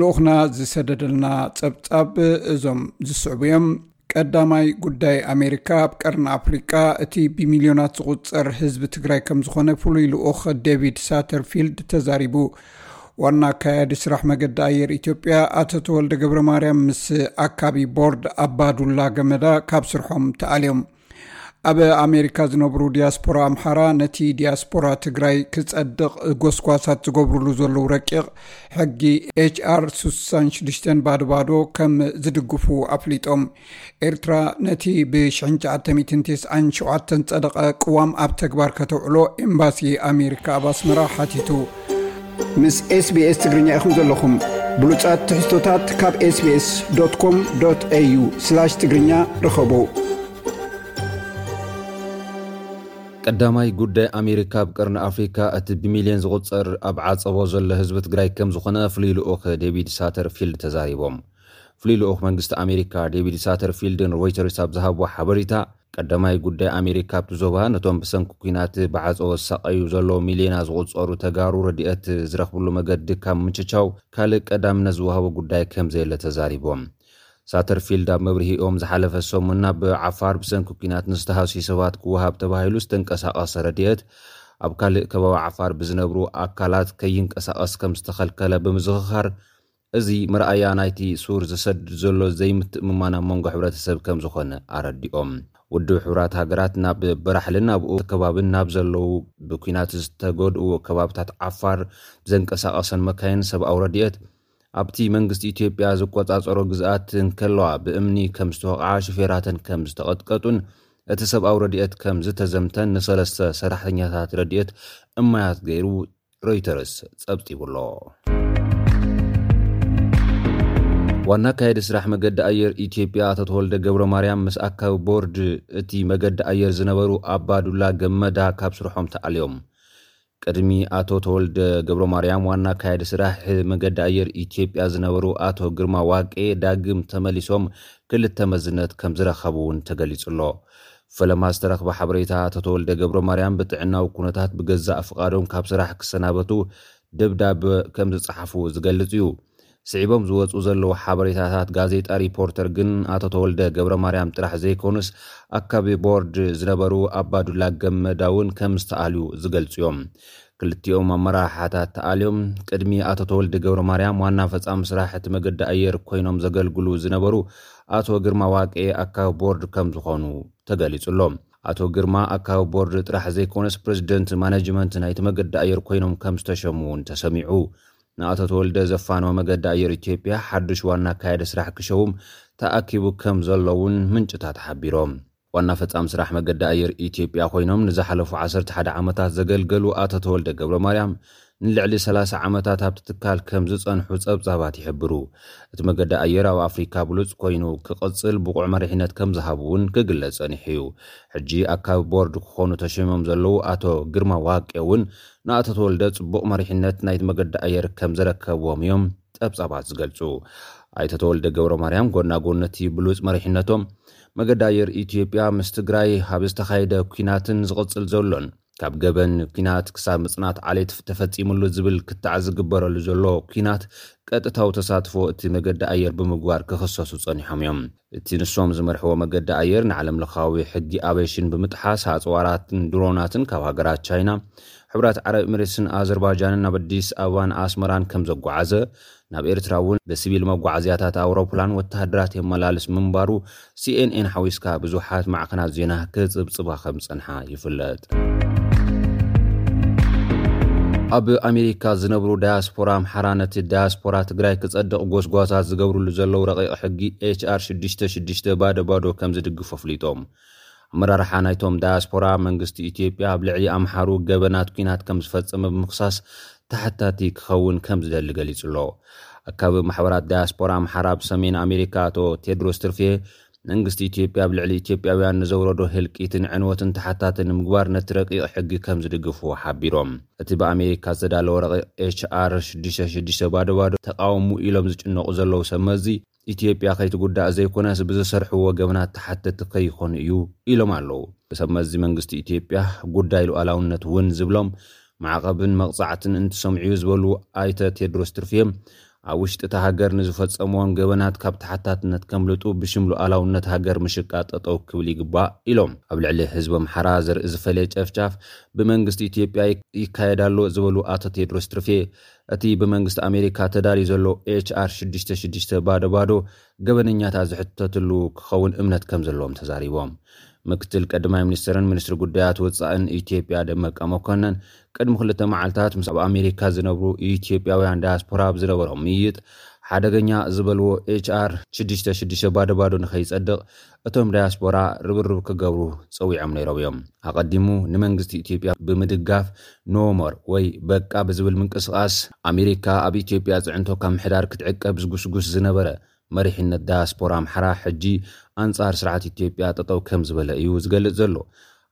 ልኡክና ዝሰደደልና ፀብፃብ እዞም ዝስዕቡ እዮም ቀዳማይ ጉዳይ ኣሜሪካ ኣብ ቀርኒ ኣፍሪቃ እቲ ብሚልዮናት ዝቁፀር ህዝቢ ትግራይ ከም ዝኾነ ፍሉይ ልኡክ ዴቪድ ሳተርፊልድ ተዛሪቦም። ዋና ኣካያዲ ስራሕ መገዲ ኣየር ኢትዮጵያ ኣቶ ተወልደ ገብረ ማርያም ምስ ኣካቢ ቦርድ ኣባዱላ ገመዳ ካብ ስርሖም ተኣልዮም ኣብ ኣሜሪካ ዝነብሩ ዲያስፖራ ኣምሓራ ነቲ ዲያስፖራ ትግራይ ክፀድቕ ጎስጓሳት ዝገብርሉ ዘለው ረቂቕ ሕጊ HR 66 ባዶ ባዶ ከም ዝድግፉ ኣፍሊጦም። ኤርትራ ነቲ ብ1997 ፀደቐ ቅዋም ኣብ ተግባር ከተውዕሎ ኤምባሲ ኣሜሪካ ኣብ ኣስመራ ሓቲቱ። ምስ SBS ትግርኛ ኢኹም ዘለኹም ብሉፃት ትሕዝቶታት ካብ SBS com au ትግርኛ ረኸቡ ቀዳማይ ጉዳይ ኣሜሪካ ኣብ ቀርኒ ኣፍሪካ እቲ ብሚልዮን ዝቝፀር ኣብ ዓፀቦ ዘሎ ህዝቢ ትግራይ ከም ዝኾነ ፍሉይ ልኡኽ ዴቪድ ሳተርፊልድ ተዛሪቦም። ፍሉይ ልኡኽ መንግስቲ ኣሜሪካ ዴቪድ ሳተርፊልድ ንሮይተርስ ኣብ ዝሃብዎ ሓበሬታ ቀዳማይ ጉዳይ ኣሜሪካ ኣብቲ ዞባ ነቶም ብሰንኪ ኩናት ብዓፀቦ ዝሳቀዩ ዘሎ ሚልዮና ዝቝፀሩ ተጋሩ ረድአት ዝረኽብሉ መገዲ ካብ ምችቻው ካልእ ቀዳምነት ዝውሃቦ ጉዳይ ከም ዘየለ ተዛሪቦም ሳተርፊልድ ኣብ መብርሂኦም ዝሓለፈ ሰሙና ብዓፋር ብሰንኪ ኩናት ንዝተሃስዩ ሰባት ክወሃብ ተባሂሉ ዝተንቀሳቐሰ ረድአት ኣብ ካልእ ከባቢ ዓፋር ብዝነብሩ ኣካላት ከይንቀሳቐስ ከም ዝተኸልከለ ብምዝኽኻር እዚ ምርኣያ ናይቲ ሱር ዝሰድድ ዘሎ ዘይምትእምማን ኣብ መንጎ ሕብረተሰብ ከም ዝኾነ ኣረዲኦም። ውድብ ሕብራት ሃገራት ናብ በራሕልን ኣብኡ ከባብን ናብ ዘለው ብኩናት ዝተገድኡ ከባብታት ዓፋር ብዘንቀሳቐሰን መካየን ሰብኣዊ ረድአት ኣብቲ መንግስቲ ኢትዮጵያ ዝቆፃፀሮ ግዝኣት ንከለዋ ብእምኒ ከም ዝተወቕዓ ሽፌራተን ከም ዝተቐጥቀጡን እቲ ሰብኣዊ ረድኤት ከም ዝተዘምተን ንሰለስተ ሰራሕተኛታት ረድኤት እማያት ገይሩ ሮይተርስ ፀብፂቡሎ ዋና ካየዲ ስራሕ መገዲ ኣየር ኢትዮጵያ ኣቶ ተወልደ ገብረ ማርያም ምስ ኣካቢ ቦርድ እቲ መገዲ ኣየር ዝነበሩ ኣባዱላ ገመዳ ካብ ስርሖም ተኣልዮም ቅድሚ ኣቶ ተወልደ ገብረ ማርያም ዋና ካየዲ ስራሕ መገዲ ኣየር ኢትዮጵያ ዝነበሩ ኣቶ ግርማ ዋቄ ዳግም ተመሊሶም ክልተ መዝነት ከም ዝረኸቡ እውን ተገሊጹሎ። ፈለማ ዝተረኽበ ሓበሬታ ኣቶ ተወልደ ገብሮ ማርያም ብጥዕናዊ ኩነታት ብገዛእ ፍቓዶም ካብ ስራሕ ክሰናበቱ ደብዳብ ከም ዝፀሓፉ ዝገልጽ እዩ ስዒቦም ዝወፁ ዘለዉ ሓበሬታታት ጋዜጣ ሪፖርተር ግን ኣቶ ተወልደ ገብረ ማርያም ጥራሕ ዘይኮኑስ ኣካቢ ቦርድ ዝነበሩ ኣባዱላ ገመዳ እውን ከም ዝተኣልዩ ዝገልፁ እዮም። ክልቲኦም ኣመራርሓታት ተኣልዮም ቅድሚ ኣቶ ተወልደ ገብረ ማርያም ዋና ፈፃሚ ስራሕ እቲ መገዲ ኣየር ኮይኖም ዘገልግሉ ዝነበሩ ኣቶ ግርማ ዋቄ ኣካቢ ቦርድ ከም ዝኾኑ ተገሊጹሎም። ኣቶ ግርማ ኣካቢ ቦርድ ጥራሕ ዘይኮነስ ፕረዚደንት ማነጅመንት ናይቲ መገዲ ኣየር ኮይኖም ከም ዝተሸሙ እውን ተሰሚዑ ንኣቶ ተወልደ ዘፋነወ መገዲ ኣየር ኢትዮጵያ ሓዱሽ ዋና ኣካየደ ስራሕ ክሸውም ተኣኪቡ ከም ዘሎውን ምንጭታት ሓቢሮም ዋና ፈፃሚ ስራሕ መገዲ ኣየር ኢትዮጵያ ኮይኖም ንዝሓለፉ 11 ዓመታት ዘገልገሉ ኣቶ ተወልደ ገብረ ማርያም ንልዕሊ 30 ዓመታት ኣብቲ ትካል ከም ዝፀንሑ ፀብፃባት ይሕብሩ። እቲ መገዲ ኣብ ኣፍሪካ ብሉፅ ኮይኑ ክቕፅል ብቑዕ መሪሕነት ከም ዝሃብ እውን ክግለፅ ፀኒሕ እዩ ሕጂ ኣካቢ ቦርድ ክኾኑ ተሸሞም ዘለዉ ኣቶ ግርማ ዋቄ እውን ንኣቶ ተወልደ ፅቡቕ መሪሕነት ናይቲ መገዲ ኣየር ከም ዝረከብዎም እዮም ፀብፃባት ዝገልፁ። ኣይተ ተወልደ ገብረ ማርያም ጎናጎነቲ ብሉፅ መሪሕነቶም መገዲ ኢትዮጵያ ምስ ትግራይ ኣብ ዝተኻየደ ኩናትን ዝቕፅል ዘሎን ካብ ገበን ኩናት ክሳብ ምፅናት ዓሌት ተፈፂሙሉ ዝብል ክትዕ ዝግበረሉ ዘሎ ኩናት ቀጥታዊ ተሳትፎ እቲ መገዲ ኣየር ብምግባር ክኽሰሱ ፀኒሖም እዮም። እቲ ንሶም ዝመርሕዎ መገዲ ኣየር ንዓለም ለኻዊ ሕጊ ኣበሽን ብምጥሓስ ኣፅዋራትን ድሮናትን ካብ ሃገራት ቻይና ሕብራት ዓረብ ኤምሬትስን ኣዘርባይጃንን ናብ ኣዲስ ኣበባን ኣስመራን ከም ዘጓዓዘ ናብ ኤርትራ እውን ብሲቪል መጓዓዝያታት ኣውሮፕላን ወተሃደራት የመላልስ ምንባሩ ሲኤንኤን ሓዊስካ ብዙሓት ማዕክናት ዜና ክፅብፅባ ከም ፀንሓ ይፍለጥ ኣብ ኣሜሪካ ዝነብሩ ዳያስፖራ ኣምሓራ ነቲ ዳያስፖራ ትግራይ ክፀድቕ ጎስጓሳት ዝገብርሉ ዘለው ረቂቕ ሕጊ HR 66 ባዶ ባዶ ከም ዝድግፎ ኣፍሊጦም። ኣመራርሓ ናይቶም ዳያስፖራ መንግስቲ ኢትዮጵያ ኣብ ልዕሊ ኣምሓሩ ገበናት ኩናት ከም ዝፈፀመ ብምክሳስ ታሕታቲ ክኸውን ከም ዝደሊ ገሊጹ ኣሎ። ኣካብ ማሕበራት ዳያስፖራ ኣምሓራ ብሰሜን ኣሜሪካ ኣቶ ቴድሮስ ትርፌ መንግስቲ ኢትዮጵያ ኣብ ልዕሊ ኢትዮጵያውያን ንዘውረዶ ህልቂትን ዕንወትን ተሓታትን ንምግባር ነቲ ረቂቕ ሕጊ ከም ዝድግፉ ሓቢሮም። እቲ ብኣሜሪካ ዝተዳለወ ረቂቕ HR 66 ባዶ ባዶ ተቃወሙ ኢሎም ዝጭነቑ ዘለዉ ሰመዚ ኢትዮጵያ ከይትጉዳእ ዘይኮነስ ብዝሰርሕዎ ገበናት ተሓተቲ ከይኮኑ እዩ ኢሎም ኣለዉ። ብሰመዚ መንግስቲ ኢትዮጵያ ጉዳይ ሉኣላውነት እውን ዝብሎም ማዕቐብን መቕፃዕትን እንትሰምዑዩ ዝበሉ ኣይተ ቴድሮስ ትርፍዮም ኣብ ውሽጢ እታ ሃገር ንዝፈፀምዎን ገበናት ካብ ተሓታትነት ከምልጡ ብሽም ልኡላውነት ሃገር ምሽቃጥ ጠጠው ክብል ይግባእ ኢሎም ኣብ ልዕሊ ህዝቢ ኣምሓራ ዘርኢ ዝፈለየ ጨፍጫፍ ብመንግስቲ ኢትዮጵያ ይካየድ ኣሎ ዝበሉ ኣቶ ቴድሮስ ትርፌ እቲ ብመንግስቲ ኣሜሪካ ተዳልዩ ዘሎ HR 66 ባዶ ባዶ ገበነኛታት ዝሕተትሉ ክኸውን እምነት ከም ዘለዎም ተዛሪቦም ምክትል ቀዳማይ ሚኒስትርን ሚኒስትሪ ጉዳያት ወፃእን ኢትዮጵያ ደመቀ መኮነን ቅድሚ ክልተ መዓልትታት ምስ ኣብ ኣሜሪካ ዝነብሩ ኢትዮጵያውያን ዳያስፖራ ብዝነበሮም ምይጥ ሓደገኛ ዝበልዎ HR 66 ባዶባዶ ንኸይጸድቕ እቶም ዳያስፖራ ርብርብ ክገብሩ ፀዊዖም ነይሮም እዮም። ኣቐዲሙ ንመንግስቲ ኢትዮጵያ ብምድጋፍ No More ወይ በቃ ብዝብል ምንቅስቓስ ኣሜሪካ ኣብ ኢትዮጵያ ፅዕንቶ ካብ ምሕዳር ክትዕቀብ ዝጉስጉስ ዝነበረ መሪሕነት ዳያስፖራ ኣምሓራ ሕጂ ኣንጻር ስርዓት ኢትዮጵያ ጠጠው ከም ዝበለ እዩ ዝገልጽ ዘሎ።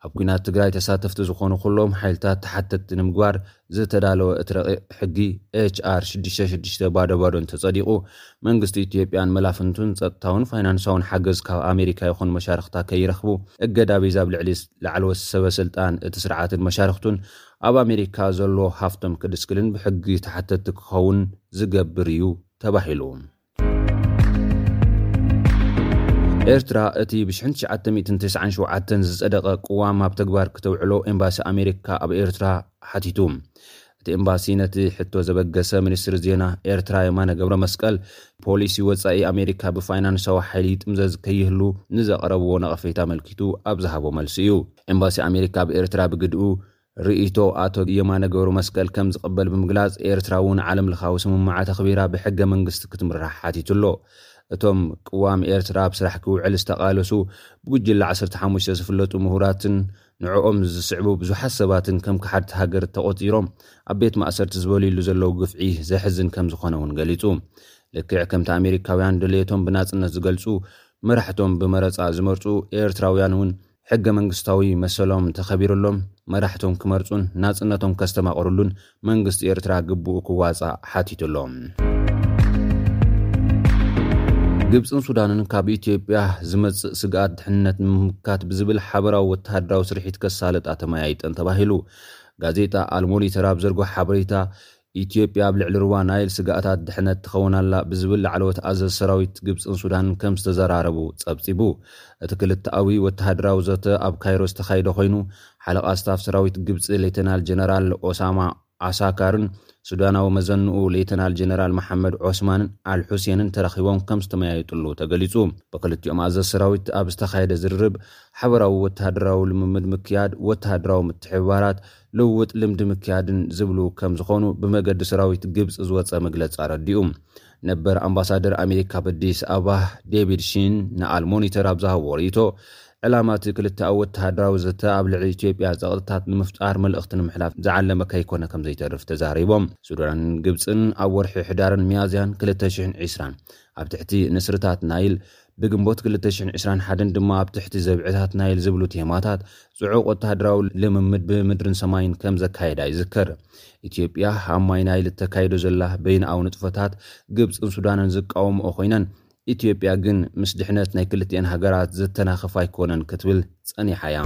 ኣብ ኩናት ትግራይ ተሳተፍቲ ዝኾኑ ኩሎም ሓይልታት ተሓተቲ ንምግባር ዝተዳለወ እቲ ረቂቕ ሕጊ HR 66 ባዶባዶ እንተጸዲቑ መንግስቲ ኢትዮጵያን መላፍንቱን ጸጥታውን ፋይናንሳውን ሓገዝ ካብ ኣሜሪካ ይኹን መሻርክታ ከይረኽቡ እገዳ ኣብ ልዕሊ ላዕለወት ሰበስልጣን እቲ ስርዓትን መሻርክቱን ኣብ ኣሜሪካ ዘሎ ሃፍቶም ክድስክልን ብሕጊ ተሓተቲ ክኸውን ዝገብር እዩ ተባሂሉ ኤርትራ እቲ ብ1997 ዝጸደቐ ቅዋም ኣብ ተግባር ክተውዕሎ ኤምባሲ ኣሜሪካ ኣብ ኤርትራ ሓቲቱ እቲ ኤምባሲ ነቲ ሕቶ ዘበገሰ ሚኒስትሪ ዜና ኤርትራ የማነ ገብረ መስቀል ፖሊሲ ወፃኢ ኣሜሪካ ብፋይናንሳዊ ሓይሊ ጥምዘዝ ከይህሉ ንዘቐረብዎ ነቐፌት ኣመልኪቱ ኣብ ዝሃቦ መልሲ እዩ ኤምባሲ ኣሜሪካ ብኤርትራ ብግድኡ ርእቶ ኣቶ የማነ ገብረ መስቀል ከም ዝቕበል ብምግላጽ ኤርትራ እውን ዓለም ለኻዊ ስምማዓት ኣኽቢራ ብሕገ መንግስቲ ክትምራሕ ሓቲቱኣሎ እቶም ቅዋም ኤርትራ ብስራሕ ክውዕል ዝተቓለሱ ብጉጅላ 15 ዝፍለጡ ምሁራትን ንዕኦም ዝስዕቡ ብዙሓት ሰባትን ከም ክሓድቲ ሃገር ተቖጢሮም ኣብ ቤት ማእሰርቲ ዝበልሉ ዘለዉ ግፍዒ ዘሕዝን ከም ዝኾነ እውን ገሊጹ። ልክዕ ከምቲ ኣሜሪካውያን ድሌቶም ብናጽነት ዝገልጹ መራሕቶም ብመረፃ ዝመርፁ ኤርትራውያን እውን ሕገ መንግስታዊ መሰሎም ተኸቢሩሎም መራሕቶም ክመርፁን ናጽነቶም ከስተማቕርሉን መንግስቲ ኤርትራ ግብኡ ክዋፃእ ሓቲቱሎም ግብፅን ሱዳንን ካብ ኢትዮጵያ ዝመፅእ ስግኣት ድሕንነት ንምምካት ብዝብል ሓበራዊ ወተሃደራዊ ስርሒት ከሳለጣ ተመያይጠን ተባሂሉ ጋዜጣ ኣልሞኒተር ኣብ ዘርጎ ሓበሬታ ኢትዮጵያ ኣብ ልዕሊ ርዋ ናይል ስጋኣታት ድሕነት ትኸውናላ ብዝብል ላዕለወት ኣዘዝ ሰራዊት ግብፅን ሱዳንን ከም ዝተዘራረቡ ጸብፂቡ እቲ ክልተኣዊ ወተሃደራዊ ዘተ ኣብ ካይሮ ዝተኻይደ ኮይኑ ሓለቓ ስታፍ ሰራዊት ግብፂ ሌተናል ጀነራል ኦሳማ ኣሳካርን ሱዳናዊ መዘንኡ ሌተናል ጀነራል መሓመድ ዖስማን ኣልሑሴንን ተረኺቦም ከም ዝተመያየጡሉ ተገሊጹ። ብክልቲኦም ኣዘዝቲ ሰራዊት ኣብ ዝተኻየደ ዝርርብ ሓበራዊ ወተሃደራዊ ልምምድ ምክያድ ወተሃደራዊ ምትሕባራት ልውውጥ ልምዲ ምክያድን ዝብሉ ከም ዝኾኑ ብመገዲ ሰራዊት ግብፂ ዝወፀ መግለፂ ኣረዲኡ። ነበር ኣምባሳደር ኣሜሪካ በዲስ ኣባ ዴቪድ ሺን ንኣልሞኒተር ኣብ ዝሃቦ ርእቶ ዕላማ እቲ ክልተ ኣብ ወተሃደራዊ ዘተ ኣብ ልዕሊ ኢትዮጵያ ፀቕጥታት ንምፍጣር መልእኽቲ ንምሕላፍ ዝዓለመ ከይኮነ ከም ዘይተርፍ ተዛሪቦም። ሱዳንን ግብፅን ኣብ ወርሒ ሕዳርን መያዝያን 220 ኣብ ትሕቲ ንስርታት ናይል ብግንቦት 221 ድማ ኣብ ትሕቲ ዘብዕታት ናይል ዝብሉ ቴማታት ፅዑቕ ወተሃደራዊ ልምምድ ብምድርን ሰማይን ከም ዘካየዳ ይዝከር ኢትዮጵያ ኣብ ማይ ናይል እተካይዶ ዘላ በይንኣዊ ንጥፈታት ግብፅን ሱዳንን ዝቃወምኦ ኮይነን ኢትዮጵያ ግን ምስ ድሕነት ናይ ክልትኤን ሃገራት ዘተናኸፋ ኣይኮነን ክትብል ጸኒሓያ